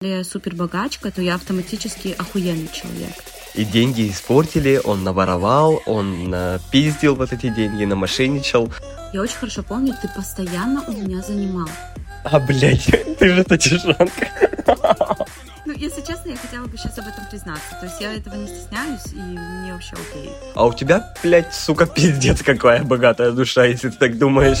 я супер богачка, то я автоматически охуенный человек. И деньги испортили, он наворовал, он пиздил вот эти деньги, намошенничал. Я очень хорошо помню, ты постоянно у меня занимал. А, блядь, ты же татишанка. Ну, если честно, я хотела бы сейчас об этом признаться. То есть я этого не стесняюсь, и мне вообще окей. А у тебя, блядь, сука, пиздец, какая богатая душа, если ты так думаешь.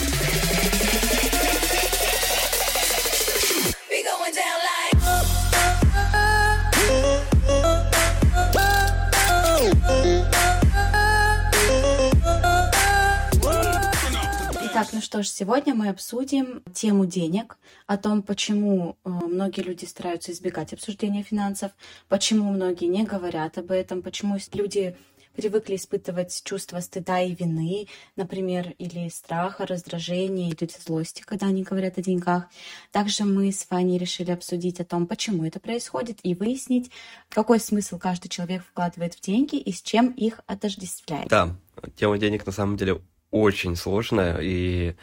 Ну что ж, сегодня мы обсудим тему денег, о том, почему э, многие люди стараются избегать обсуждения финансов, почему многие не говорят об этом, почему люди привыкли испытывать чувство стыда и вины, например, или страха, раздражения, или злости, когда они говорят о деньгах. Также мы с Ваней решили обсудить о том, почему это происходит, и выяснить, какой смысл каждый человек вкладывает в деньги и с чем их отождествляет. Да, тема денег на самом деле очень сложная, и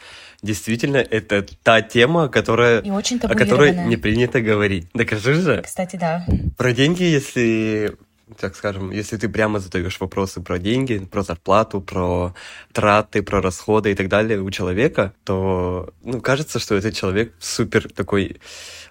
действительно это та тема, которая, о которой не принято говорить. Докажи же. Кстати, да. Про деньги, если так скажем, если ты прямо задаешь вопросы про деньги, про зарплату, про траты, про расходы и так далее у человека, то ну, кажется, что этот человек супер такой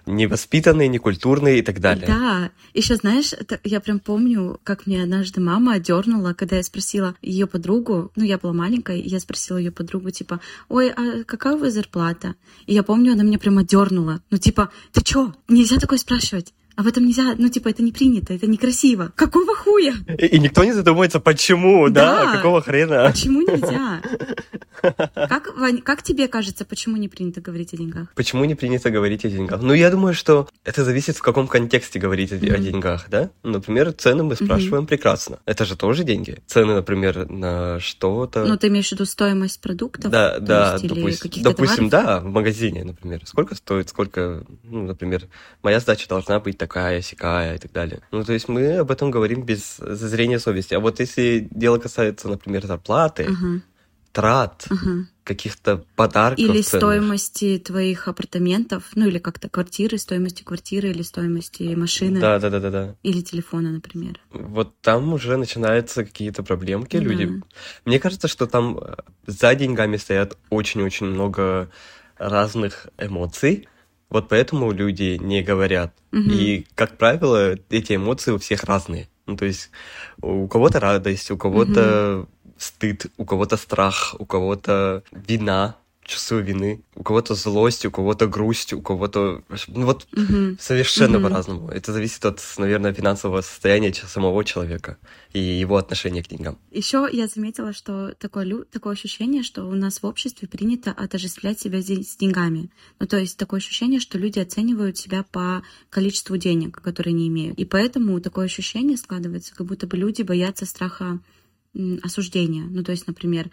невоспитанный, некультурный и так далее. Да, еще знаешь, это, я прям помню, как мне однажды мама одернула, когда я спросила ее подругу, ну я была маленькая, я спросила ее подругу, типа, ой, а какая у вас зарплата? И я помню, она меня прям одернула, ну типа, ты чё, нельзя такое спрашивать. А в этом нельзя, ну, типа, это не принято, это некрасиво. Какого хуя? И, и никто не задумывается, почему, да? да? Какого хрена? Почему нельзя? Как, Вань, как тебе кажется, почему не принято говорить о деньгах? Почему не принято говорить о деньгах? Ну, я думаю, что это зависит, в каком контексте говорить mm-hmm. о деньгах, да? Например, цены мы спрашиваем mm-hmm. прекрасно. Это же тоже деньги. Цены, например, на что-то. Ну, ты имеешь в виду стоимость продуктов? Да, да, есть, допустим, допустим да, в магазине, например. Сколько стоит, сколько, ну, например, моя сдача должна быть такая, сякая и так далее. Ну, то есть мы об этом говорим без зазрения совести. А вот если дело касается, например, зарплаты, uh-huh трат, угу. каких-то подарков. Или ценных. стоимости твоих апартаментов, ну или как-то квартиры, стоимости квартиры или стоимости машины. Да, да, да, да, да. Или телефона, например. Вот там уже начинаются какие-то проблемки. Да. Люди. Мне кажется, что там э, за деньгами стоят очень-очень много разных эмоций. Вот поэтому люди не говорят. Угу. И, как правило, эти эмоции у всех разные. Ну, то есть у кого-то радость, у кого-то угу стыд, у кого-то страх, у кого-то вина, чувство вины, у кого-то злость, у кого-то грусть, у кого-то... Ну вот угу. совершенно угу. по-разному. Это зависит от, наверное, финансового состояния самого человека и его отношения к деньгам. Еще я заметила, что такое, такое ощущение, что у нас в обществе принято отождествлять себя с деньгами. Ну, то есть такое ощущение, что люди оценивают себя по количеству денег, которые не имеют. И поэтому такое ощущение складывается, как будто бы люди боятся страха осуждения. Ну, то есть, например,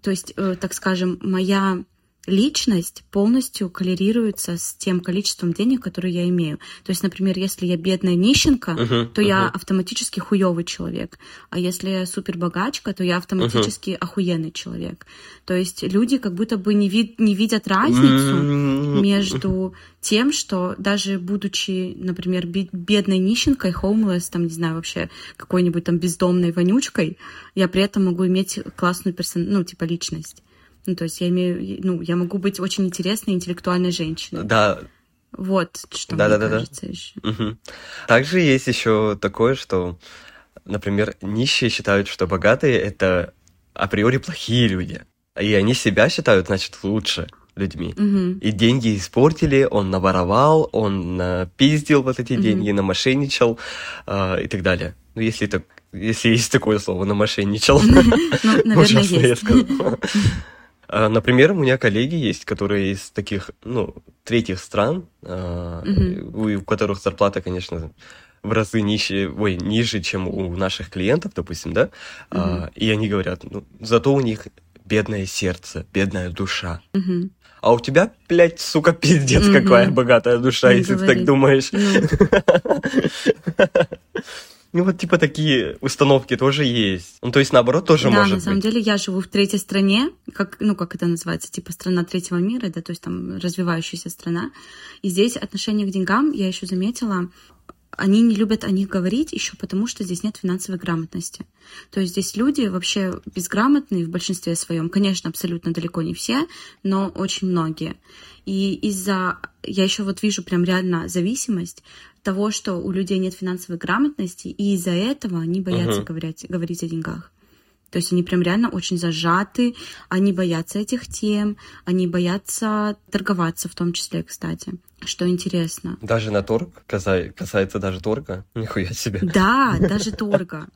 то есть, э, так скажем, моя личность полностью коллерируется с тем количеством денег, которые я имею. То есть, например, если я бедная нищенка, uh-huh, то uh-huh. я автоматически хуёвый человек. А если я супер богачка, то я автоматически uh-huh. охуенный человек. То есть люди как будто бы не, вид- не видят разницу uh-huh. между тем, что даже будучи, например, бедной нищенкой, homeless, там, не знаю, вообще какой-нибудь там бездомной вонючкой, я при этом могу иметь классную персон... ну, типа, личность. Ну, то есть я имею, ну, я могу быть очень интересной, интеллектуальной женщиной. Да. Вот, что да, мне да, кажется да. еще. Угу. Также есть еще такое, что, например, нищие считают, что богатые это априори плохие люди. И они себя считают, значит, лучше людьми. Угу. И деньги испортили, он наворовал, он пиздил вот эти угу. деньги, намошенничал э, и так далее. Ну, если это если есть такое слово, намошенничал. Ну, наверное, есть. А, например, у меня коллеги есть, которые из таких, ну, третьих стран, mm-hmm. у, у которых зарплата, конечно, в разы ниже, ой, ниже, чем у наших клиентов, допустим, да, mm-hmm. и они говорят, ну, зато у них бедное сердце, бедная душа. Mm-hmm. А у тебя, блядь, сука, пиздец, mm-hmm. какая богатая душа, Не если говори. ты так думаешь. Mm. Ну, вот, типа, такие установки тоже есть. Ну, то есть, наоборот, тоже да, может быть. на самом деле, я живу в третьей стране, как, ну, как это называется, типа, страна третьего мира, да, то есть, там, развивающаяся страна. И здесь отношение к деньгам, я еще заметила, они не любят о них говорить еще потому, что здесь нет финансовой грамотности. То есть здесь люди вообще безграмотные в большинстве своем. Конечно, абсолютно далеко не все, но очень многие. И из-за... Я еще вот вижу прям реально зависимость того, что у людей нет финансовой грамотности, и из-за этого они боятся uh-huh. говорить, говорить о деньгах. То есть они прям реально очень зажаты, они боятся этих тем, они боятся торговаться в том числе, кстати что интересно. Даже на торг? Касается даже торга? Нихуя себе. Да, даже торга.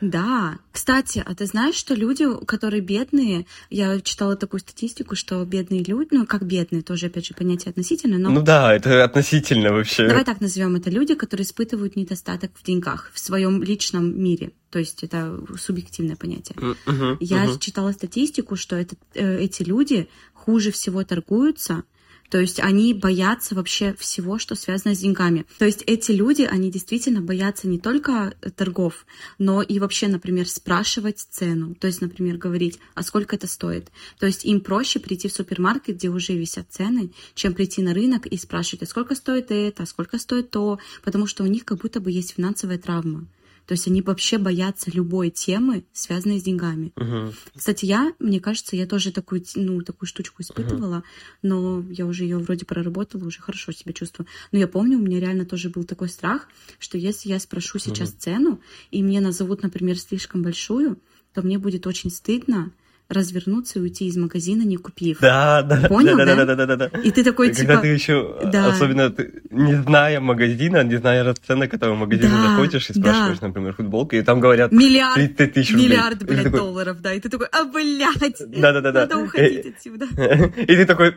Да. Кстати, а ты знаешь, что люди, которые бедные, я читала такую статистику, что бедные люди, ну как бедные, тоже опять же понятие относительно, но... Ну да, это относительно вообще. Давай так назовем это люди, которые испытывают недостаток в деньгах, в своем личном мире. То есть это субъективное понятие. Uh-huh, я uh-huh. читала статистику, что это, э, эти люди хуже всего торгуются, то есть они боятся вообще всего, что связано с деньгами. То есть эти люди, они действительно боятся не только торгов, но и вообще, например, спрашивать цену. То есть, например, говорить, а сколько это стоит. То есть им проще прийти в супермаркет, где уже висят цены, чем прийти на рынок и спрашивать, а сколько стоит это, а сколько стоит то, потому что у них как будто бы есть финансовая травма. То есть они вообще боятся любой темы, связанной с деньгами. Uh-huh. Кстати, я, мне кажется, я тоже такую, ну, такую штучку испытывала, uh-huh. но я уже ее вроде проработала, уже хорошо себя чувствую. Но я помню, у меня реально тоже был такой страх, что если я спрошу сейчас uh-huh. цену, и мне назовут, например, слишком большую, то мне будет очень стыдно, развернуться и уйти из магазина, не купив. Да, да. Понял, да? Да, да, да, да, да. И ты такой, Когда типа... Когда ты еще, да. особенно ты, не зная магазина, не зная расценок этого магазина, да, заходишь и спрашиваешь, да. например, футболку, и там говорят миллиард, 30 тысяч рублей. Миллиард, блядь, такой... долларов, да. И ты такой, а, блядь, да, да, да, надо уходить отсюда. И ты такой,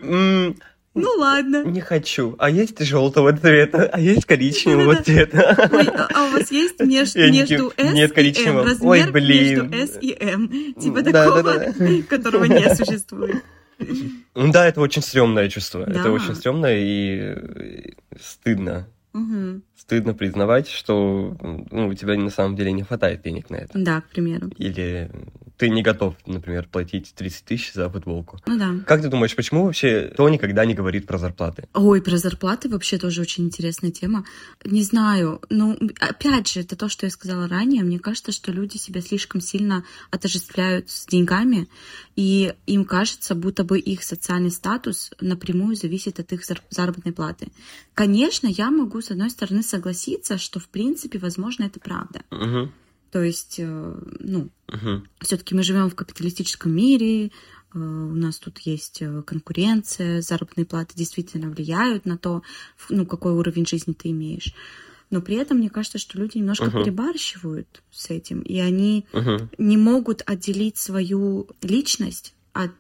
ну ладно. Не хочу. А есть желтого цвета, а есть коричневого да, цвета. Ой, а, а у вас есть меж, между S Нет, и M размер Ой, блин. между S и M? Типа да, такого, да, да. которого не существует. Ну да, это очень стрёмное чувство. Да. Это очень стрёмно и стыдно. Угу. Стыдно признавать, что ну, у тебя на самом деле не хватает денег на это. Да, к примеру. Или ты не готов, например, платить 30 тысяч за футболку. Ну да. Как ты думаешь, почему вообще кто никогда не говорит про зарплаты? Ой, про зарплаты вообще тоже очень интересная тема. Не знаю, ну, опять же, это то, что я сказала ранее. Мне кажется, что люди себя слишком сильно отождествляют с деньгами, и им кажется, будто бы их социальный статус напрямую зависит от их заработной платы. Конечно, я могу, с одной стороны, согласиться, что, в принципе, возможно, это правда. Угу. То есть, э, ну, uh-huh. все-таки мы живем в капиталистическом мире, э, у нас тут есть э, конкуренция, заработные платы действительно влияют на то, ну, какой уровень жизни ты имеешь. Но при этом мне кажется, что люди немножко uh-huh. перебарщивают с этим, и они uh-huh. не могут отделить свою личность от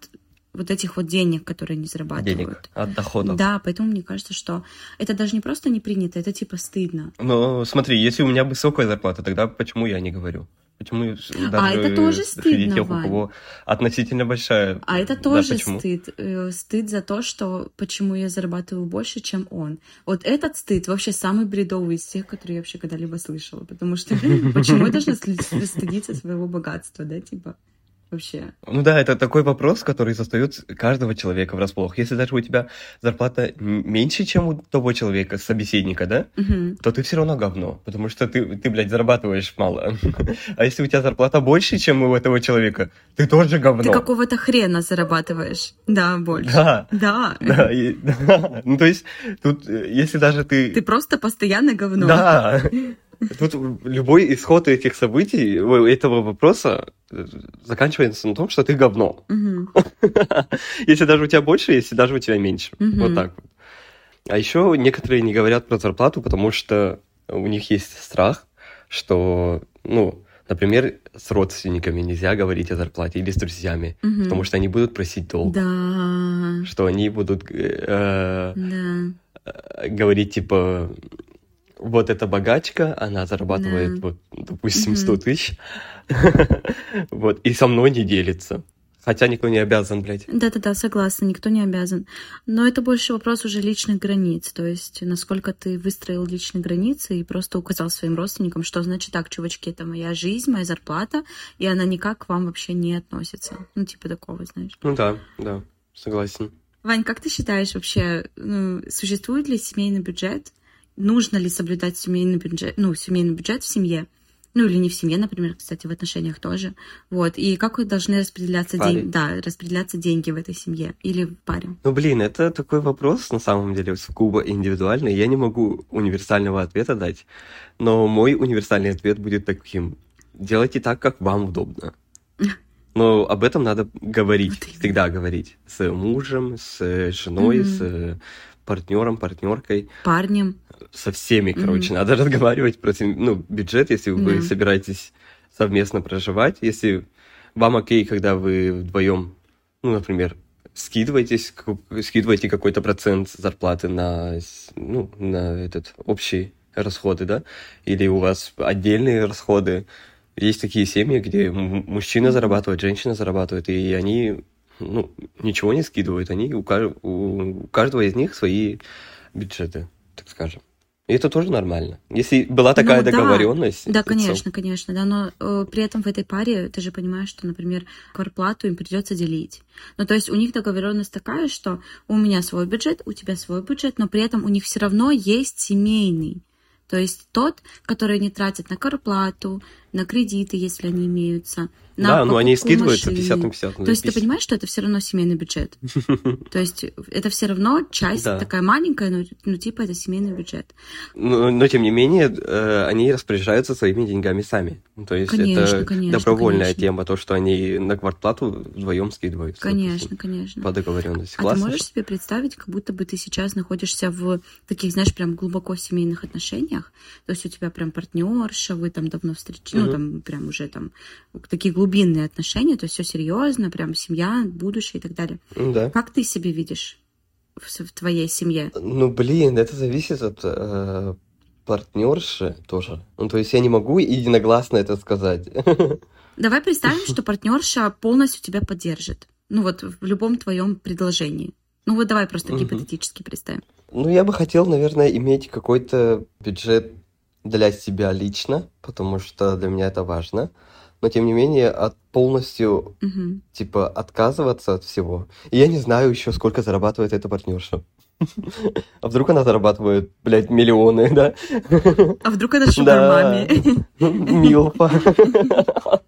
вот этих вот денег, которые они зарабатывают. Денег от доходов. Да, поэтому мне кажется, что это даже не просто не принято, это типа стыдно. Ну, смотри, если у меня высокая зарплата, тогда почему я не говорю? Почему даже а это тоже стыдно, тех, у кого относительно большая. А это тоже да, стыд. Э, стыд за то, что почему я зарабатываю больше, чем он. Вот этот стыд вообще самый бредовый из всех, которые я вообще когда-либо слышала. Потому что почему я должна стыдиться своего богатства, да, типа? Вообще? Ну да, это такой вопрос, который застает каждого человека врасплох. Если даже у тебя зарплата меньше, чем у того человека, собеседника, да, угу. то ты все равно говно, потому что ты, ты, блядь, зарабатываешь мало. А если у тебя зарплата больше, чем у этого человека, ты тоже говно. Ты какого-то хрена зарабатываешь. Да, больше. Да. Да. Да, и, да. Ну то есть тут, э, если даже ты... Ты просто постоянно говно. Да. Тут любой исход этих событий, этого вопроса э, заканчивается на том, что ты говно. Если даже у тебя больше, если даже у тебя меньше. Вот так вот. А еще некоторые не говорят про зарплату, потому что у них есть страх, что, ну, Например, с родственниками нельзя говорить о зарплате или с друзьями, Мгм. потому что они будут просить долг, Да. что они будут э, Да. э, говорить типа вот эта богачка, она зарабатывает Да. вот, допустим, Мгм. 100 тысяч, вот, и со мной не делится. Хотя никто не обязан, блядь. Да-да-да, согласна, никто не обязан. Но это больше вопрос уже личных границ, то есть насколько ты выстроил личные границы и просто указал своим родственникам, что значит так, чувачки, это моя жизнь, моя зарплата, и она никак к вам вообще не относится. Ну, типа такого, знаешь. Ну да, да, согласен. Вань, как ты считаешь вообще, ну, существует ли семейный бюджет? Нужно ли соблюдать семейный бюджет, ну, семейный бюджет в семье? Ну, или не в семье, например, кстати, в отношениях тоже. Вот. И как должны распределяться деньги, да, распределяться деньги в этой семье или в паре? Ну, блин, это такой вопрос, на самом деле, сугубо индивидуальный. Я не могу универсального ответа дать, но мой универсальный ответ будет таким. Делайте так, как вам удобно. Но об этом надо говорить, Вот всегда говорить. С мужем, с женой, Мгм. с партнером, партнеркой, Парнем. со всеми, короче, надо разговаривать про ну, бюджет, если вы Да. собираетесь совместно проживать, если вам окей, когда вы вдвоем, ну, например, скидываетесь, скидываете какой-то процент зарплаты на, ну, на этот общий расходы, да, или у вас отдельные расходы. Есть такие семьи, где мужчина зарабатывает, женщина зарабатывает, и они ну, ничего не скидывают, они у, у каждого из них свои бюджеты, так скажем. И это тоже нормально. Если была такая Ну да. договоренность. Да, конечно, конечно, да, но э, при этом в этой паре ты же понимаешь, что, например, квартплату им придется делить. Ну, то есть у них договоренность такая, что у меня свой бюджет, у тебя свой бюджет, но при этом у них все равно есть семейный. То есть тот, который не тратит на квартплату, на кредиты, если они имеются, на Да, но они покупку скидываются машины. 50 на 50. ну, То есть ты 50. понимаешь, что это все равно семейный бюджет? То есть это все равно часть Да. такая маленькая, но ну, типа это семейный бюджет. Но, но, тем не менее, э, они распоряжаются своими деньгами сами. Ну, То есть Конечно, это конечно, добровольная конечно. тема, то, что они на квартплату вдвоем скидываются. Конечно, допустим, конечно. По договоренности. А Классно. ты можешь себе представить, как будто бы ты сейчас находишься в таких, знаешь, прям глубоко семейных отношениях? То есть у тебя прям партнерша, вы там давно встречаетесь, ну, там прям уже там такие глубинные отношения, то есть все серьезно, прям семья, будущее и так далее. Да. Как ты себе видишь в, в твоей семье? Ну, блин, это зависит от э, партнерши тоже. Ну, то есть я не могу единогласно это сказать. Давай представим, что партнерша полностью тебя поддержит. Ну вот в любом твоем предложении. Ну вот давай просто гипотетически представим. Ну, я бы хотел, наверное, иметь какой-то бюджет для себя лично, потому что для меня это важно. Но, тем не менее, от полностью, Мгм. типа, отказываться от всего. И я не знаю еще, сколько зарабатывает эта партнерша. А вдруг она зарабатывает, блядь, миллионы, да? А вдруг это шугар маме? Милфа.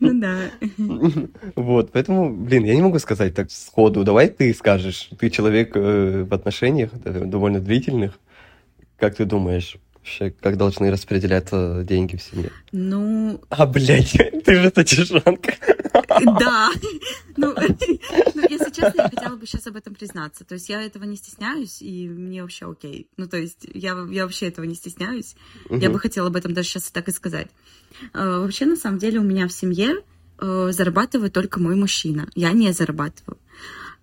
Ну да. Вот, поэтому, блин, я не могу сказать так сходу. Давай ты скажешь. Ты человек э, в отношениях э, довольно длительных. Как ты думаешь, вообще, как должны распределяться деньги в семье? Ну, А, блядь, ты же содержанка. да. Ну, ну, если честно, я хотела бы сейчас об этом признаться. То есть я этого не стесняюсь, и мне вообще окей. Ну, то есть я, я вообще этого не стесняюсь. Я бы хотела об этом даже сейчас так и сказать. Э, Вообще, на самом деле, у меня в семье э, зарабатывает только мой мужчина. Я не зарабатываю.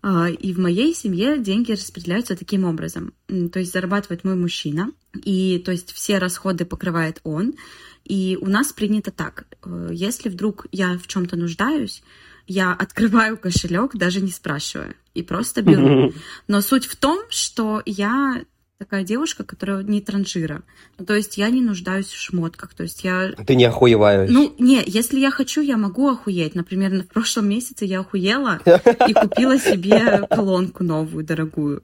А, И в моей семье деньги распределяются таким образом. То есть зарабатывает мой мужчина, и то есть все расходы покрывает он. И у нас принято так. э, Если вдруг я в чем-то нуждаюсь, я открываю кошелек, даже не спрашивая, и просто беру. Но суть в том, что я такая девушка, которая не транжира. Ну, то есть я не нуждаюсь в шмотках. То есть я Ты не охуеваешь. ну, не, если я хочу, я могу охуеть. Например, в прошлом месяце я охуела и купила себе колонку новую, дорогую.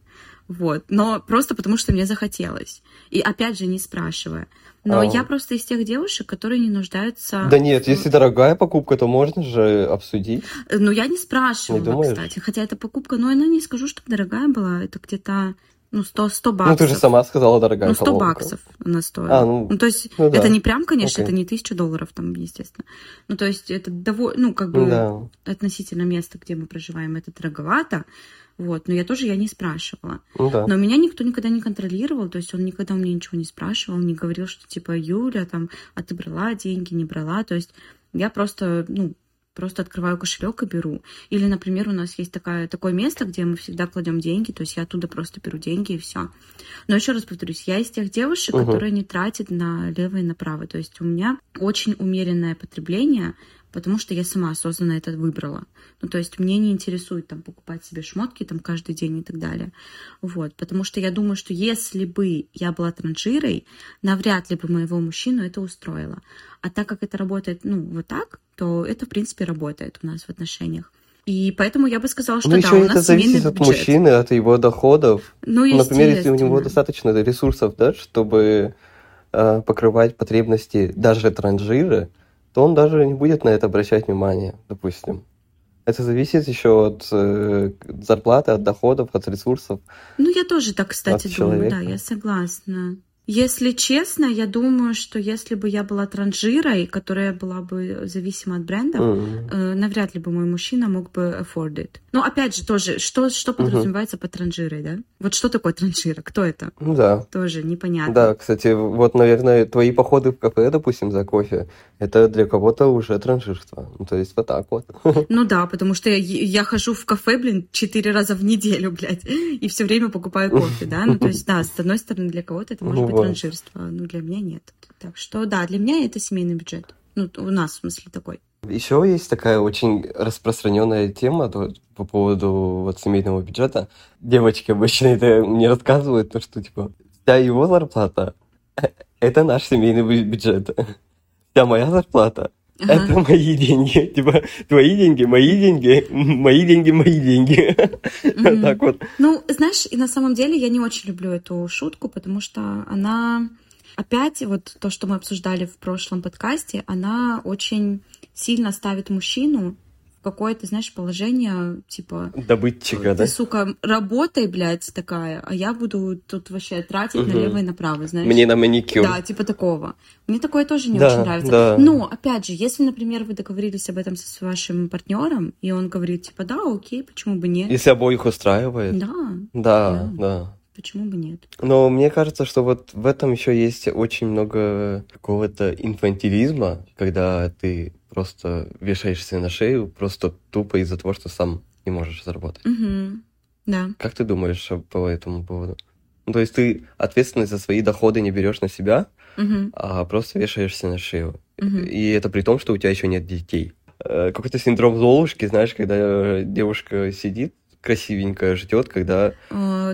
Вот. Но просто потому, что мне захотелось. И опять же, не спрашивая. Но А. я просто из тех девушек, которые не нуждаются... Да нет, в- если дорогая покупка, то можно же обсудить. Ну, я не спрашивала, Не думаешь? кстати. Хотя эта покупка, ну, она не скажу, что дорогая была. Это где-то, ну, 100, 100 Ну, баксов. ты же сама сказала, дорогая Ну, 100 колонка. баксов она стоила. А, ну, то есть, ну да. это не прям, конечно, Окей. это не тысяча долларов там, естественно. Ну, то есть, это довольно, ну, как бы Ну, да. относительно места, где мы проживаем, это дороговато. Вот, но я тоже я не спрашивала. Ну да. Но меня никто никогда не контролировал, то есть он никогда у меня ничего не спрашивал, не говорил, что типа Юля, там, а ты брала деньги, не брала. То есть я просто, ну, просто открываю кошелек и беру. Или, например, у нас есть такая, такое место, где мы всегда кладем деньги, то есть я оттуда просто беру деньги и все. Но еще раз повторюсь, я из тех девушек, Мгм. которые не тратят налево и направо. То есть у меня очень умеренное потребление, потому что я сама осознанно это выбрала. Ну, то есть мне не интересует там покупать себе шмотки там каждый день и так далее. Вот, потому что я думаю, что если бы я была транжирой, навряд ли бы моего мужчину это устроило. А так как это работает, ну, вот так, то это, в принципе, работает у нас в отношениях. И поэтому я бы сказала, что Ну, да, еще у это нас зависит семейный от бюджет. мужчины, от его доходов. Ну, Например, если у него достаточно ресурсов, да, чтобы э, покрывать потребности даже транжира, то он даже не будет на это обращать внимание, допустим. Это зависит еще от э, зарплаты, от доходов, от ресурсов. Ну, я тоже так, кстати, думаю, да, человека. я согласна. Если честно, я думаю, что если бы я была транжирой, которая была бы зависима от брендов, М. э, навряд ли бы мой мужчина мог бы afford it. Но опять же, тоже, что, что подразумевается под транжирой, да? Вот что такое транжира? Кто это? Ну да. Тоже непонятно. Да, кстати, вот, наверное, твои походы в кафе, допустим, за кофе, это для кого-то уже транжирство. Ну, то есть вот так вот. Ну да, потому что я, я хожу в кафе, блин, четыре раза в неделю, блядь, и все время покупаю кофе, да? Ну, то есть, да, с одной стороны, для кого-то это может быть Вот. транжирство, но для меня нет. Так что, да, для меня это семейный бюджет. Ну, у нас, в смысле, такой. Еще есть такая очень распространенная тема то- по поводу вот семейного бюджета. Девочки обычно это мне рассказывают, то что типа вся его зарплата — это наш семейный бю- бюджет. Вся моя зарплата — Ага. это мои деньги. Типа твои деньги, мои деньги, мои деньги, мои деньги. Мгм. так вот. Ну, знаешь, и на самом деле я не очень люблю эту шутку, потому что она опять, вот то, что мы обсуждали в прошлом подкасте, она очень сильно ставит мужчину какое-то, знаешь, положение, типа, Добытчика, да? ты, сука, работай, блядь, такая, а я буду тут вообще тратить Мгм. налево и направо, знаешь. Мне на маникюр. Да, типа такого. Мне такое тоже не Да, очень нравится. да. Но, опять же, если, например, вы договорились об этом со вашим партнером, и он говорит, типа, да, окей, почему бы нет? Если обоих устраивает. Да, Да, Да. да. почему бы нет? Но мне кажется, что вот в этом еще есть очень много какого-то инфантилизма, когда ты просто вешаешься на шею просто тупо из-за того, что сам не можешь заработать. Мгм. Да. Как ты думаешь по этому поводу? Ну, то есть ты ответственность за свои доходы не берешь на себя, Мгм. а просто вешаешься на шею. Мгм. И это при том, что у тебя еще нет детей. Э, Какой-то синдром Золушки, знаешь, когда э, девушка сидит красивенькая, ждет, когда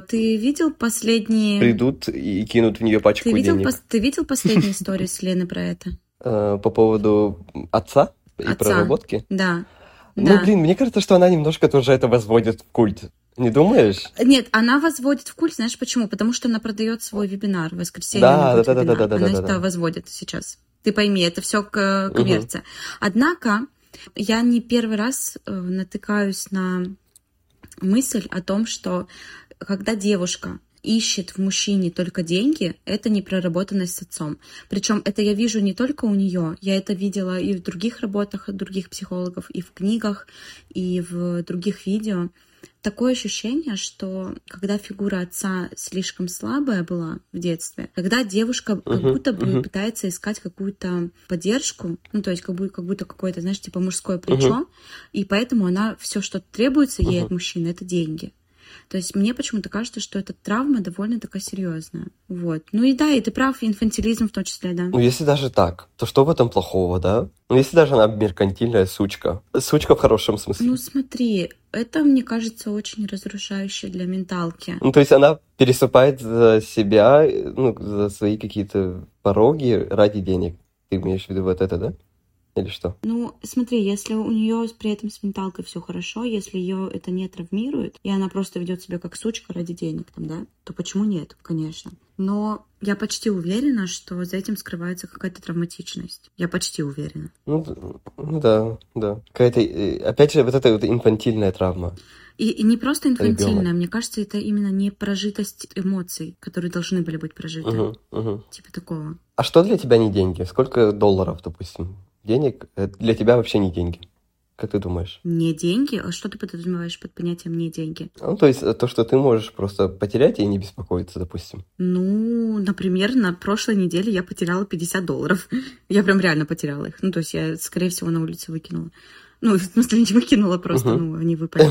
Ты видел последние... придут и кинут в нее пачку Ты видел, денег. пос- ты видел последние истории с Лены про это? Э, по поводу отца и Отца. проработки. Да. Ну, Да. блин, мне кажется, что она немножко тоже это возводит в культ. Не думаешь? Нет, она возводит в культ, знаешь почему? Потому что она продает свой вебинар в воскресенье. Да, да, да, да, да, да, Она да, это да. возводит сейчас. Ты пойми, это все коммерция. Однако я не первый раз э, натыкаюсь на мысль о том, что когда девушка ищет в мужчине только деньги, это не проработанность с отцом. Причем это я вижу не только у нее, я это видела и в других работах других психологов, и в книгах, и в других видео. Такое ощущение, что когда фигура отца слишком слабая была в детстве, когда девушка как Мгм, будто бы мгм. пытается искать какую-то поддержку, ну то есть как будто, как будто какое-то, знаешь, типа мужское плечо, и поэтому она все, что требуется ей Мгм. от мужчины, это деньги. То есть мне почему-то кажется, что эта травма довольно такая серьезная. Вот. Ну и да, и ты прав, инфантилизм в том числе, да. Ну, если даже так, то что в этом плохого, да? Ну, если даже она меркантильная сучка. Сучка в хорошем смысле. Ну смотри, это, мне кажется, очень разрушающе для менталки. Ну, то есть она переступает за себя, ну, за свои какие-то пороги ради денег. Ты имеешь в виду вот это, да? Или что? Ну, смотри, если у нее при этом с менталкой все хорошо, если ее это не травмирует, и она просто ведет себя как сучка ради денег, там, да, то почему нет, конечно. Но я почти уверена, что за этим скрывается какая-то травматичность. Я почти уверена. Ну, ну да, да. Какая-то, э, опять же, вот эта вот инфантильная травма. И, и не просто инфантильная, Ребёнок. мне кажется, это именно не прожитость эмоций, которые должны были быть прожиты. Мгм, мгм. Типа такого. А что для тебя не деньги? Сколько долларов, допустим, денег? Это для тебя вообще не деньги. Как ты думаешь? Не деньги? А что ты подразумеваешь под понятием не деньги? Ну, то есть то, что ты можешь просто потерять и не беспокоиться, допустим. Ну, например, на прошлой неделе я потеряла 50 долларов. Я прям реально потеряла их. Ну, то есть я, скорее всего, на улице выкинула. Ну, в смысле, не выкинула просто, uh-huh. ну, они выпали.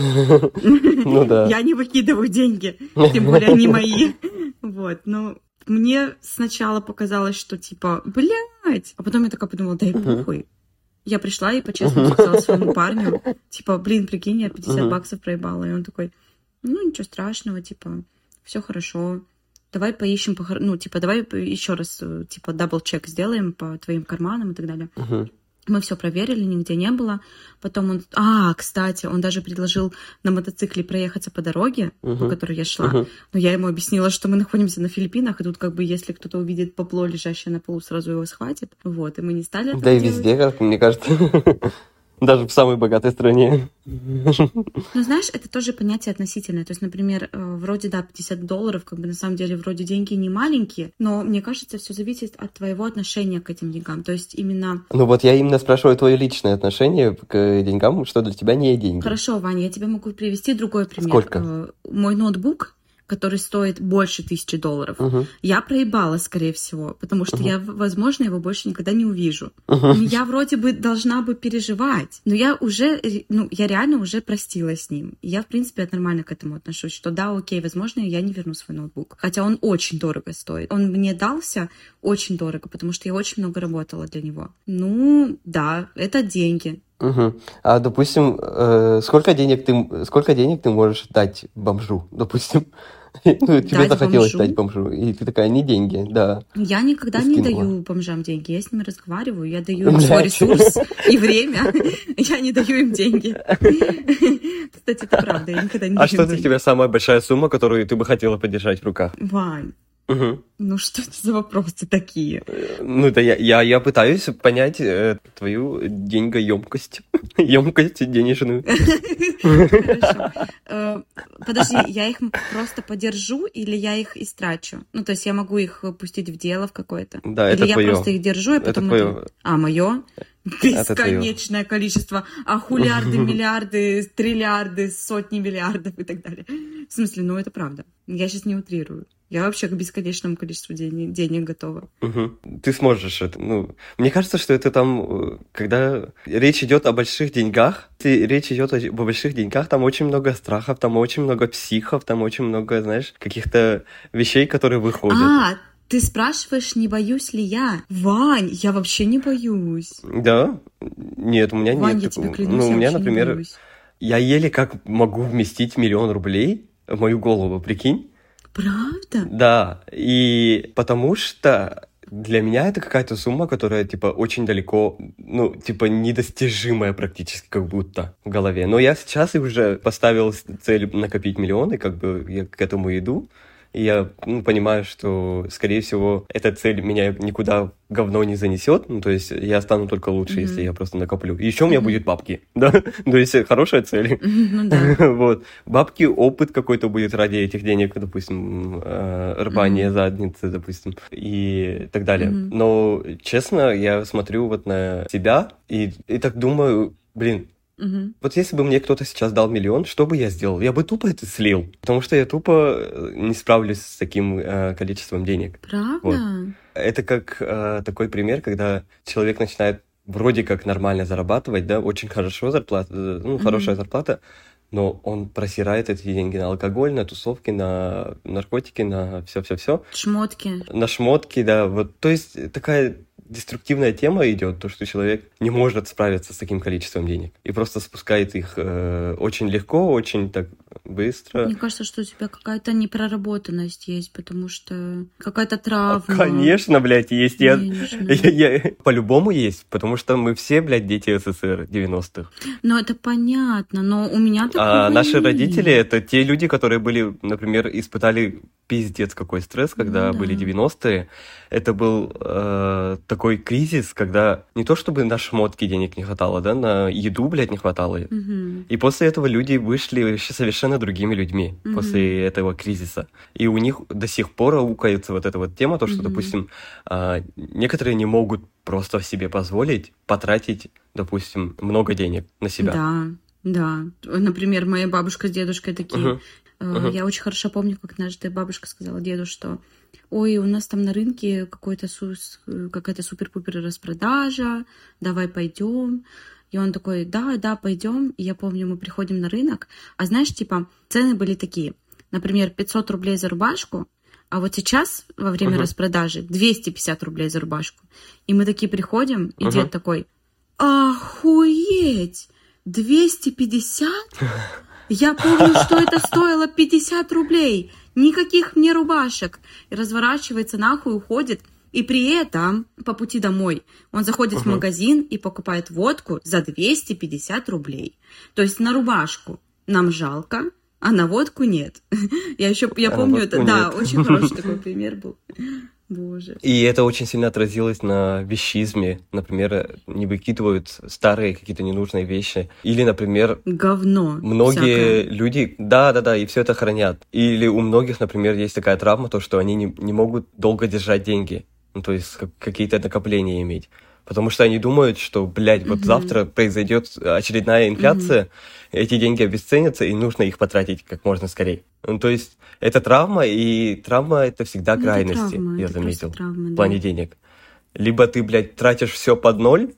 Ну да. Я не выкидываю деньги, тем более они мои. Вот, ну, мне сначала показалось, что типа, блядь, а потом я такая подумала, да и похуй. Я пришла и по-честному сказала своему парню, типа, блин, прикинь, я 50 uh-huh. баксов проебала. И он такой, ну, ничего страшного, типа, все хорошо. Давай поищем, похор... ну, типа, давай еще раз, типа, double-check сделаем по твоим карманам и так далее. Мы все проверили, нигде не было. Потом он... А, кстати, он даже предложил на мотоцикле проехаться по дороге, uh-huh. по которой я шла. Uh-huh. Но я ему объяснила, что мы находимся на Филиппинах, и тут как бы если кто-то увидит попло, лежащее на полу, сразу его схватит. Вот, и мы не стали Да и везде, как мне кажется. Даже в самой богатой стране. Ну, знаешь, это тоже понятие относительное. То есть, например, э, вроде, да, 50 долларов, как бы на самом деле вроде деньги не маленькие, но мне кажется, все зависит от твоего отношения к этим деньгам. То есть именно... Ну вот я именно спрашиваю твое личное отношение к деньгам, что для тебя не деньги. Хорошо, Ваня, я тебе могу привести другой пример. Сколько? Э, мой ноутбук который стоит больше тысячи долларов, угу. я проебала, скорее всего, потому что угу. я, возможно, его больше никогда не увижу. Угу. Я вроде бы должна бы переживать, но я уже, ну, я реально уже простила с ним. Я, в принципе, нормально к этому отношусь, что да, окей, возможно, я не верну свой ноутбук. Хотя он очень дорого стоит. Он мне дался очень дорого, потому что я очень много работала для него. Ну, да, это деньги. Угу. А допустим, э, сколько денег ты сколько денег ты можешь дать бомжу, допустим? Ну, тебе захотелось дать бомжу, и ты такая, не деньги, да. Я никогда не даю бомжам деньги, я с ними разговариваю, я даю им свой ресурс и время, я не даю им деньги. Кстати, это правда, я никогда не а даю А что для тебя самая большая сумма, которую ты бы хотела подержать в руках? Вань, Угу. Ну что это за вопросы такие? Ну да я, я, я пытаюсь понять э, твою деньгоемкость. Емкость денежную. Э, подожди, я их просто подержу или я их истрачу? Ну, то есть я могу их пустить в дело в какое-то? Да, или это я твое. просто их держу, и потом... Это твое. А, мое? Бесконечное количество, а хулиарды, миллиарды, триллиарды, сотни миллиардов и так далее. В смысле, ну это правда. Я сейчас не утрирую. Я вообще к бесконечному количеству денег, денег готова. Угу. Ты сможешь это. Ну, мне кажется, что это там, э, когда речь идет о больших деньгах, если речь идет о больших деньгах, там очень много страхов, там очень много психов, там очень много, знаешь, каких-то вещей, которые выходят. А, ты спрашиваешь, не боюсь ли я? Вань, я вообще не боюсь. Да? Нет, у меня Вань, нет. я тебе клянусь, ну, у меня, например, я еле как могу вместить миллион рублей в мою голову, прикинь? Правда? Да, и потому что для меня это какая-то сумма, которая, типа, очень далеко, ну, типа, недостижимая практически как будто в голове. Но я сейчас уже поставил цель накопить миллионы, как бы я к этому иду. И я ну, понимаю, что, скорее всего, эта цель меня никуда говно не занесет. Ну, то есть я стану только лучше, mm-hmm. если я просто накоплю. Еще у меня mm-hmm. будет бабки, да? то есть хорошая цель. Mm-hmm, да. вот. Бабки, опыт какой-то будет ради этих денег, допустим, э, рвание mm-hmm. задницы, допустим, и так далее. Mm-hmm. Но, честно, я смотрю вот на себя и, и так думаю, блин, Угу. Вот если бы мне кто-то сейчас дал миллион, что бы я сделал? Я бы тупо это слил, потому что я тупо э, не справлюсь с таким э, количеством денег. Правда? Вот. Это как э, такой пример, когда человек начинает вроде как нормально зарабатывать, да, очень хорошо зарплата, э, ну, хорошая зарплата, но он просирает эти деньги на алкоголь, на тусовки, на наркотики, на все-все-все. Шмотки. На шмотки, да. Вот, то есть такая деструктивная тема идет, то, что человек не может справиться с таким количеством денег и просто спускает их э, очень легко, очень так быстро. Мне кажется, что у тебя какая-то непроработанность есть, потому что какая-то травма. Конечно, блядь, есть. Я, я, я, по-любому есть, потому что мы все, блядь, дети СССР 90-х. Ну, это понятно, но у меня такого А наши нет. родители — это те люди, которые были, например, испытали пиздец какой стресс, когда Ну были да. 90-е. Это был э, такой кризис, когда не то чтобы на шмотки денег не хватало, да, на еду, блядь, не хватало. Мгм. И после этого люди вышли вообще совершенно совершенно другими людьми mm-hmm. после этого кризиса. И у них до сих пор аукается вот эта вот тема, то, что, mm-hmm. допустим, а, некоторые не могут просто себе позволить потратить, допустим, много денег на себя. Да, да. Например, моя бабушка с дедушкой такие. Uh-huh. Uh-huh. Я очень хорошо помню, как однажды бабушка сказала деду, что ой, у нас там на рынке какой-то какая-то супер-пупер распродажа, давай пойдем. И он такой, да, да, пойдем. И я помню, мы приходим на рынок, а знаешь, типа, цены были такие. Например, 500 рублей за рубашку, а вот сейчас, во время uh-huh. распродажи, 250 рублей за рубашку. И мы такие приходим, и uh-huh. дед такой, охуеть, 250? Я помню, что это стоило 50 рублей. Никаких мне рубашек. И разворачивается нахуй, уходит. И при этом по пути домой он заходит uh-huh. в магазин и покупает водку за 250 рублей. То есть на рубашку нам жалко, а на водку нет. Я еще, я а помню это, нет. да, очень хороший такой пример был. Боже. И это очень сильно отразилось на вещизме. Например, не выкидывают старые какие-то ненужные вещи. Или, например... Говно. Многие всякое. люди... Да-да-да, и все это хранят. Или у многих, например, есть такая травма, то, что они не, не могут долго держать деньги. Ну, то есть какие-то накопления иметь потому что они думают, что, блядь, вот mm-hmm. завтра произойдет очередная инфляция, mm-hmm. эти деньги обесценятся, и нужно их потратить как можно скорее. Ну, то есть это травма, и травма это всегда ну, крайности, это травма, я заметил, травма, в плане денег. Либо ты, блядь, тратишь все под ноль,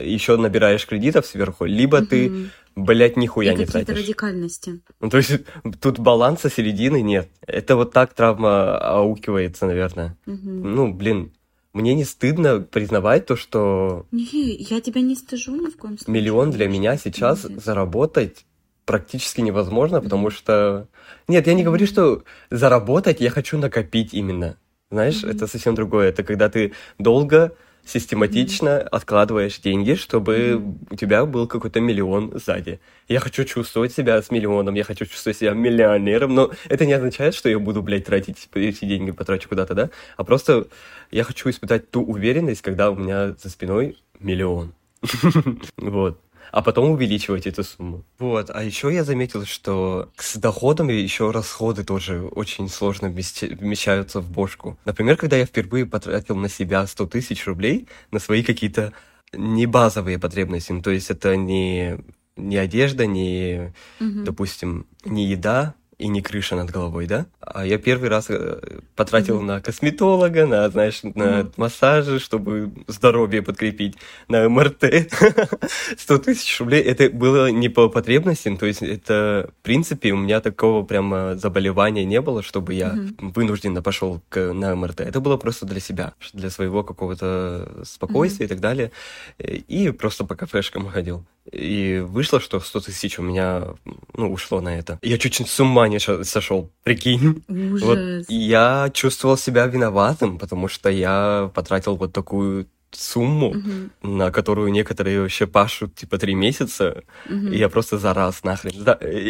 еще набираешь кредитов сверху, либо mm-hmm. ты, блядь, нихуя и не тратишь. радикальности. Ну, то есть тут баланса середины нет. Это вот так травма аукивается, наверное. Mm-hmm. Ну, блин, мне не стыдно признавать то, что... Не, я тебя не стыжу ни в коем случае. Миллион для меня сейчас Нет. заработать практически невозможно, потому что... Нет, я не говорю, что заработать, я хочу накопить именно. Знаешь, mm-hmm. это совсем другое. Это когда ты долго систематично mm-hmm. откладываешь деньги, чтобы mm-hmm. у тебя был какой-то миллион сзади. Я хочу чувствовать себя с миллионом, я хочу чувствовать себя миллионером, но это не означает, что я буду, блядь, тратить эти деньги, потрачу куда-то, да? А просто я хочу испытать ту уверенность, когда у меня за спиной миллион. Вот а потом увеличивать эту сумму. Вот, а еще я заметил, что с доходом еще расходы тоже очень сложно вмещаются в бошку. Например, когда я впервые потратил на себя 100 тысяч рублей на свои какие-то не базовые потребности, ну, то есть это не, не одежда, не, угу. допустим, не еда, и не крыша над головой, да? А я первый раз э, потратил mm-hmm. на косметолога, на, знаешь, на mm-hmm. массажи, чтобы здоровье подкрепить, на МРТ. 100 тысяч рублей. Это было не по потребностям, то есть это, в принципе, у меня такого прямо заболевания не было, чтобы я mm-hmm. вынужденно пошел к, на МРТ. Это было просто для себя, для своего какого-то спокойствия mm-hmm. и так далее. И просто по кафешкам ходил. И вышло, что 100 тысяч у меня ну, ушло на это. Я чуть-чуть с ума не сошел, прикинь. Ужас. Вот я чувствовал себя виноватым, потому что я потратил вот такую сумму, угу. на которую некоторые вообще пашут типа три месяца, угу. и я просто за раз нахрен.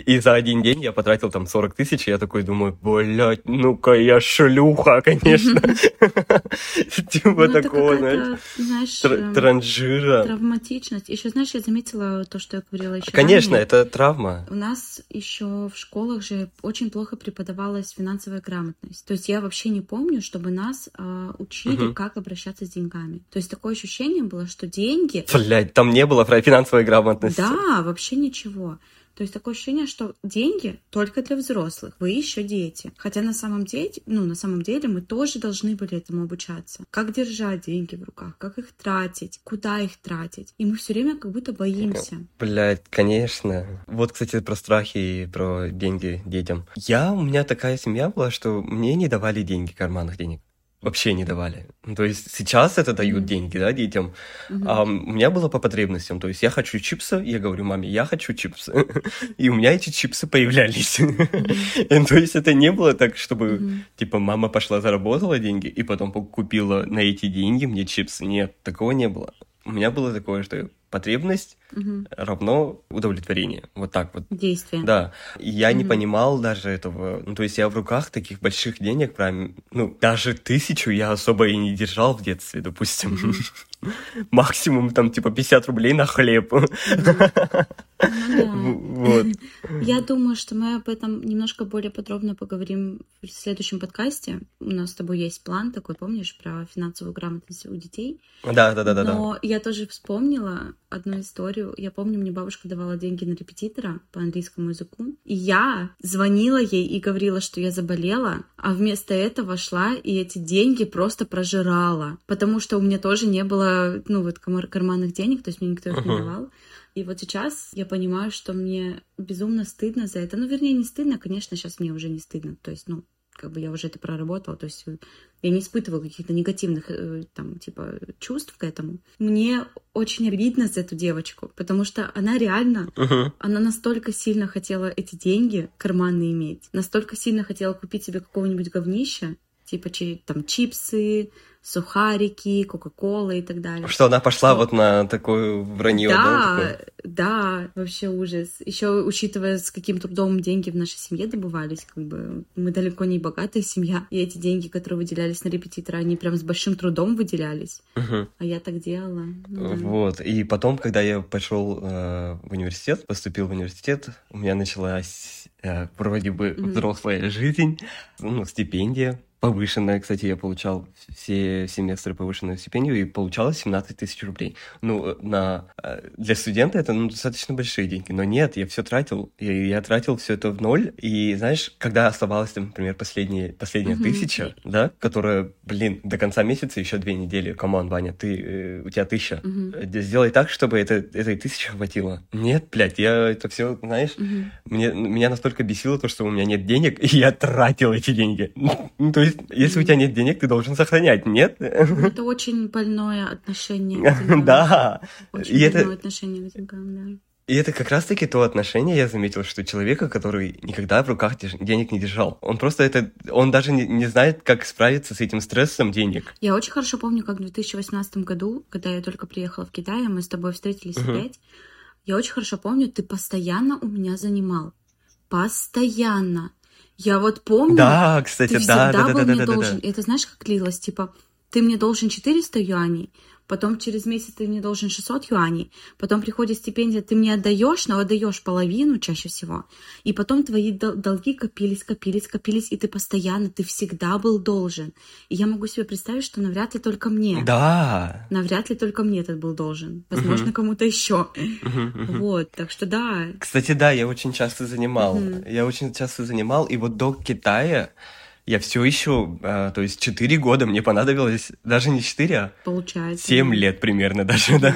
И за один день я потратил там 40 тысяч, и я такой думаю, блядь, ну-ка я шлюха, конечно. Типа ну, такого, знаешь, эм, транжира. Травматичность. Еще, знаешь, я заметила то, что я говорила еще Конечно, это травма. У нас еще в школах же очень плохо преподавалась финансовая грамотность. То есть я вообще не помню, чтобы нас а, учили, как обращаться с деньгами. То есть такое ощущение было, что деньги... Блять, там не было про финансовой грамотности. Да, вообще ничего. То есть такое ощущение, что деньги только для взрослых, вы еще дети. Хотя на самом деле, ну, на самом деле мы тоже должны были этому обучаться. Как держать деньги в руках, как их тратить, куда их тратить. И мы все время как будто боимся. Блять, конечно. Вот, кстати, про страхи и про деньги детям. Я, у меня такая семья была, что мне не давали деньги, карманных денег вообще не давали. Ну, то есть сейчас это дают mm-hmm. деньги, да, детям. Mm-hmm. А у меня было по потребностям. То есть я хочу чипсы, я говорю маме, я хочу чипсы. И у меня эти чипсы появлялись. Mm-hmm. то есть это не было так, чтобы, mm-hmm. типа, мама пошла заработала деньги и потом купила на эти деньги мне чипсы. Нет, такого не было. У меня было такое, что потребность угу. равно удовлетворение. Вот так вот. Действие. Да. Я угу. не понимал даже этого. Ну, то есть я в руках таких больших денег, прям, ну, даже тысячу я особо и не держал в детстве, допустим. Угу. максимум там типа 50 рублей на хлеб. Ну вот. Я думаю, что мы об этом немножко более подробно поговорим в следующем подкасте. У нас с тобой есть план такой, помнишь, про финансовую грамотность у детей? Да, да, да, да. Но я тоже вспомнила одну историю. Я помню, мне бабушка давала деньги на репетитора по английскому языку. И я звонила ей и говорила, что я заболела, а вместо этого шла и эти деньги просто прожирала. Потому что у меня тоже не было, ну, вот карманных денег, то есть мне никто их uh-huh. не давал. И вот сейчас я понимаю, что мне безумно стыдно за это. Ну, вернее, не стыдно, конечно, сейчас мне уже не стыдно. То есть, ну, как бы я уже это проработала, то есть я не испытывала каких-то негативных э, там типа чувств к этому. Мне очень обидно за эту девочку, потому что она реально, uh-huh. она настолько сильно хотела эти деньги карманные иметь, настолько сильно хотела купить себе какого-нибудь говнища, типа там чипсы, сухарики, кока-кола и так далее. Что она пошла что... вот на такое вранье, да? Да, такое... да, вообще ужас. Еще учитывая, с каким трудом деньги в нашей семье добывались, как бы мы далеко не богатая семья, и эти деньги, которые выделялись на репетитора, они прям с большим трудом выделялись. Угу. А я так делала. Да. Вот. И потом, когда я пошел э, в университет, поступил в университет, у меня началась э, вроде бы mm взрослая жизнь, ну, стипендия повышенная, кстати, я получал все семестры повышенную стипендию и получалось 17 тысяч рублей. Ну, на, э, для студента это ну, достаточно большие деньги, но нет, я все тратил, я, я тратил все это в ноль, и знаешь, когда оставалась, например, последняя, последняя mm-hmm. тысяча, да, которая, блин, до конца месяца еще две недели, come on, Ваня, ты, э, у тебя тысяча, mm-hmm. сделай так, чтобы это, этой тысячи хватило. Нет, блядь, я это все, знаешь, mm-hmm. мне, меня настолько бесило то, что у меня нет денег, и я тратил эти деньги. Ну, то есть если у тебя нет денег, ты должен сохранять, нет? Это очень больное отношение. Да. Очень больное отношение к деньгам, да. И это как раз-таки то отношение, я заметил, что человека, который никогда в руках денег не держал, он просто это, он даже не, не знает, как справиться с этим стрессом денег. Я очень хорошо помню, как в 2018 году, когда я только приехала в Китай, мы с тобой встретились uh-huh. опять, я очень хорошо помню, ты постоянно у меня занимал. Постоянно. Я вот помню, да, кстати, ты всегда да, был да, да, мне да, должен. Да, да. Это знаешь, как длилось? Типа, ты мне должен 400 юаней, потом через месяц ты мне должен 600 юаней, потом приходит стипендия, ты мне отдаешь, но отдаешь половину чаще всего, и потом твои долги копились, копились, копились, и ты постоянно, ты всегда был должен. И я могу себе представить, что навряд ли только мне. Да. Навряд ли только мне этот был должен. Возможно, угу. кому-то еще. Угу, вот, так что да. Кстати, да, я очень часто занимал. Угу. Я очень часто занимал, и вот до Китая я все еще, а, то есть 4 года мне понадобилось, даже не 4, а Получается, 7 да. лет примерно даже, да,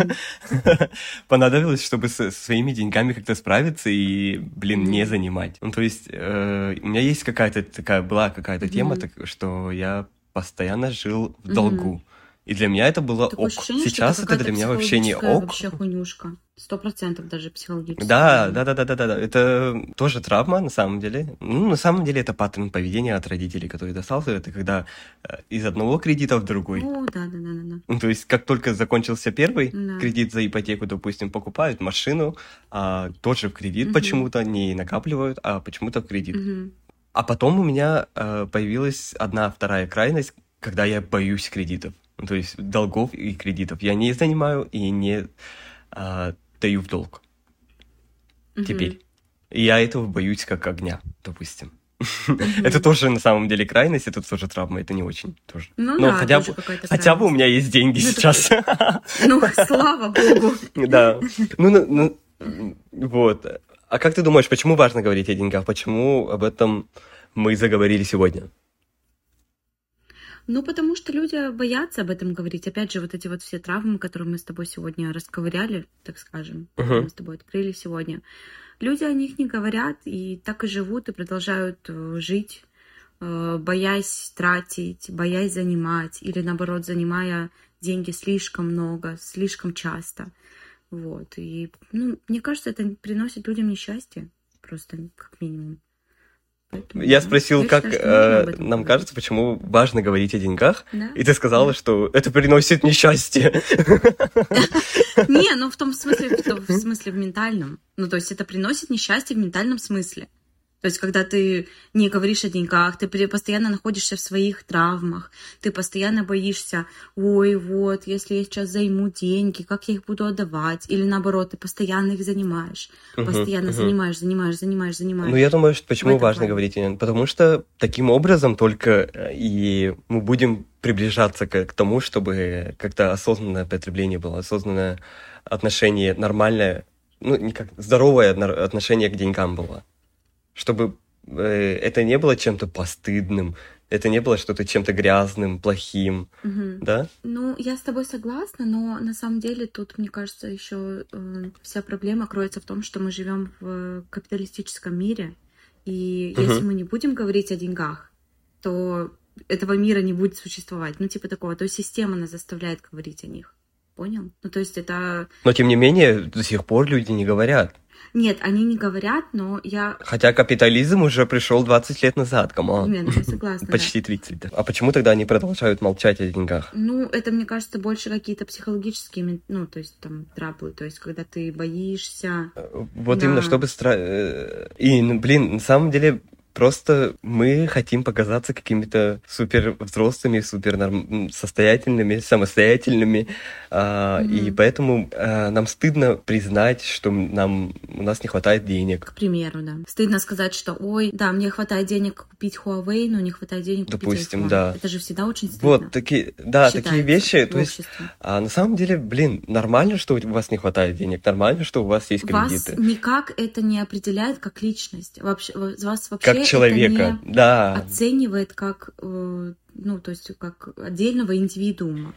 понадобилось, чтобы со своими деньгами как-то справиться и, блин, не занимать. Ну, то есть э, у меня есть какая-то такая, была какая-то тема, так, что я постоянно жил в долгу. И для меня это было Такое ок. Ощущение, Сейчас это, для меня вообще не ок. Вообще хунюшка. Сто процентов даже психологически. Да, да, да, да, да, да, да. Это тоже травма на самом деле. Ну, на самом деле это паттерн поведения от родителей, который достался. Это когда э, из одного кредита в другой. О, да, да, да, да. да. Ну, то есть как только закончился первый да. кредит за ипотеку, допустим, покупают машину, а тоже в кредит угу. почему-то не накапливают, а почему-то в кредит. Угу. А потом у меня э, появилась одна вторая крайность, когда я боюсь кредитов. Ну, то есть долгов и кредитов. Я не занимаю и не а, даю в долг. Mm-hmm. Теперь. И я этого боюсь как огня, допустим. Mm-hmm. это тоже на самом деле крайность, это тоже травма, это не очень тоже. Ну, Но да, хотя, бы, хотя бы у меня есть деньги ну, сейчас. ну, слава богу. да. Ну, ну, ну, вот. А как ты думаешь, почему важно говорить о деньгах? Почему об этом мы заговорили сегодня? Ну, потому что люди боятся об этом говорить. Опять же, вот эти вот все травмы, которые мы с тобой сегодня расковыряли, так скажем, uh-huh. мы с тобой открыли сегодня, люди о них не говорят и так и живут и продолжают э, жить, э, боясь тратить, боясь занимать или наоборот занимая деньги слишком много, слишком часто. Вот. И, ну, мне кажется, это приносит людям несчастье, просто как минимум. Поэтому, я спросил, я как э, нам кажется, почему важно говорить о деньгах, да? и ты сказала, да. что это приносит несчастье. Не, ну в том смысле, в смысле в ментальном. Ну то есть это приносит несчастье в ментальном смысле. То есть, когда ты не говоришь о деньгах, ты постоянно находишься в своих травмах, ты постоянно боишься, ой, вот, если я сейчас займу деньги, как я их буду отдавать? Или наоборот, ты постоянно их занимаешь, uh-huh, постоянно uh-huh. занимаешь, занимаешь, занимаешь, занимаешь. Ну, я думаю, что почему важно плане. говорить, потому что таким образом только э, и мы будем приближаться к, к тому, чтобы как-то осознанное потребление было, осознанное отношение, нормальное, ну, не как здоровое отношение к деньгам было чтобы э, это не было чем-то постыдным, это не было что-то чем-то грязным, плохим, угу. да? Ну, я с тобой согласна, но на самом деле тут, мне кажется, еще э, вся проблема кроется в том, что мы живем в капиталистическом мире, и угу. если мы не будем говорить о деньгах, то этого мира не будет существовать. Ну, типа такого, то есть система нас заставляет говорить о них. Понял? Ну, то есть это... Но, тем не менее, до сих пор люди не говорят. Нет, они не говорят, но я... Хотя капитализм уже пришел 20 лет назад, кому? Нет, я согласна. Почти 30. Да. А почему тогда они продолжают молчать о деньгах? Ну, это, мне кажется, больше какие-то психологические, ну, то есть там траблы, то есть когда ты боишься. Вот да. именно, чтобы... Стра... Э, и, ну, блин, на самом деле Просто мы хотим показаться какими-то супер взрослыми, супер норм... состоятельными, самостоятельными, а, mm-hmm. и поэтому а, нам стыдно признать, что нам у нас не хватает денег. К примеру, да. Стыдно сказать, что, ой, да, мне хватает денег купить Huawei, но не хватает денег купить Допустим, iPhone. да. Это же всегда очень стыдно. Вот такие, да, такие вещи. То есть, а на самом деле, блин, нормально, что у вас не хватает денег, нормально, что у вас есть кредиты. Вас никак это не определяет как личность. Вообще, вас вообще как человека, да. оценивает как, э, ну, то есть как отдельного индивидуума.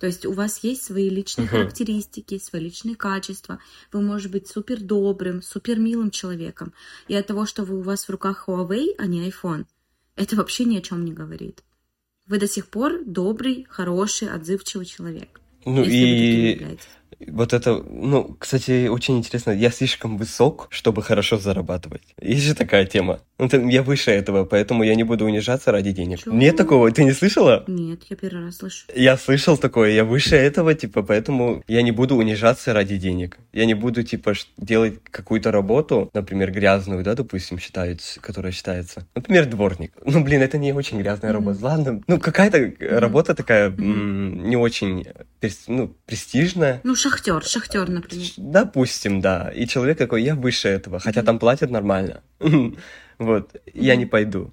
То есть у вас есть свои личные uh-huh. характеристики, свои личные качества. Вы можете быть супер добрым, супер милым человеком. И от того, что вы у вас в руках Huawei, а не iPhone, это вообще ни о чем не говорит. Вы до сих пор добрый, хороший, отзывчивый человек. Ну и вот это, ну, кстати, очень интересно. Я слишком высок, чтобы хорошо зарабатывать. Есть же такая тема. Ну, я выше этого, поэтому я не буду унижаться ради денег. Чего? Нет такого? Ты не слышала? Нет, я первый раз слышу. Я слышал такое. Я выше этого, типа, поэтому я не буду унижаться ради денег. Я не буду, типа, делать какую-то работу, например, грязную, да, допустим, считается, которая считается. Например, дворник. Ну, блин, это не очень грязная mm-hmm. работа. Ладно, ну, какая-то mm-hmm. работа такая mm-hmm. м- не очень, ну, престижная. Ну, шахтер, шахтер, например. Допустим, да. И человек такой, я выше этого, хотя там платят нормально. Вот, я не пойду.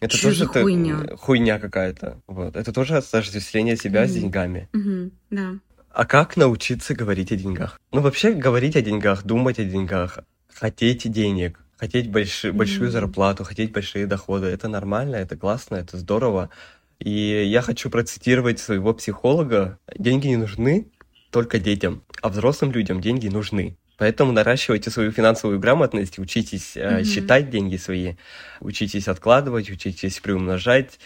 Это Что тоже хуйня? хуйня какая-то. Вот. Это тоже отождествление себя mm. с деньгами. Mm-hmm. Да. А как научиться говорить о деньгах? Ну, вообще, говорить о деньгах, думать о деньгах, хотеть денег, хотеть больши, mm. большую зарплату, хотеть большие доходы. Это нормально, это классно, это здорово. И я хочу процитировать своего психолога. Деньги не нужны только детям, а взрослым людям деньги нужны. Поэтому наращивайте свою финансовую грамотность, учитесь mm-hmm. считать деньги свои, учитесь откладывать, учитесь приумножать,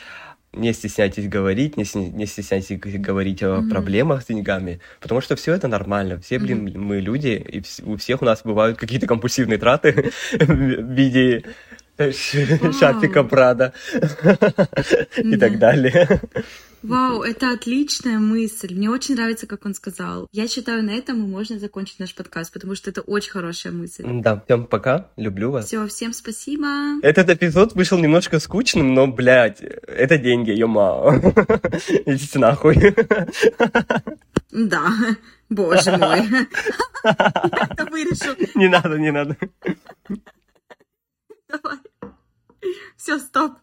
не стесняйтесь говорить, не, не стесняйтесь говорить о mm-hmm. проблемах с деньгами, потому что все это нормально. Все, блин, mm-hmm. мы люди, и у всех у нас бывают какие-то компульсивные траты в виде шарфика Прада и так далее. Вау, это отличная мысль. Мне очень нравится, как он сказал. Я считаю, на этом мы можно закончить наш подкаст, потому что это очень хорошая мысль. Да, всем пока, люблю вас. Все, всем спасибо. Этот эпизод вышел немножко скучным, но, блядь, это деньги, ё-мау. Идите нахуй. Да, боже мой. Я это вырежу. Не надо, не надо. Давай. Все, стоп.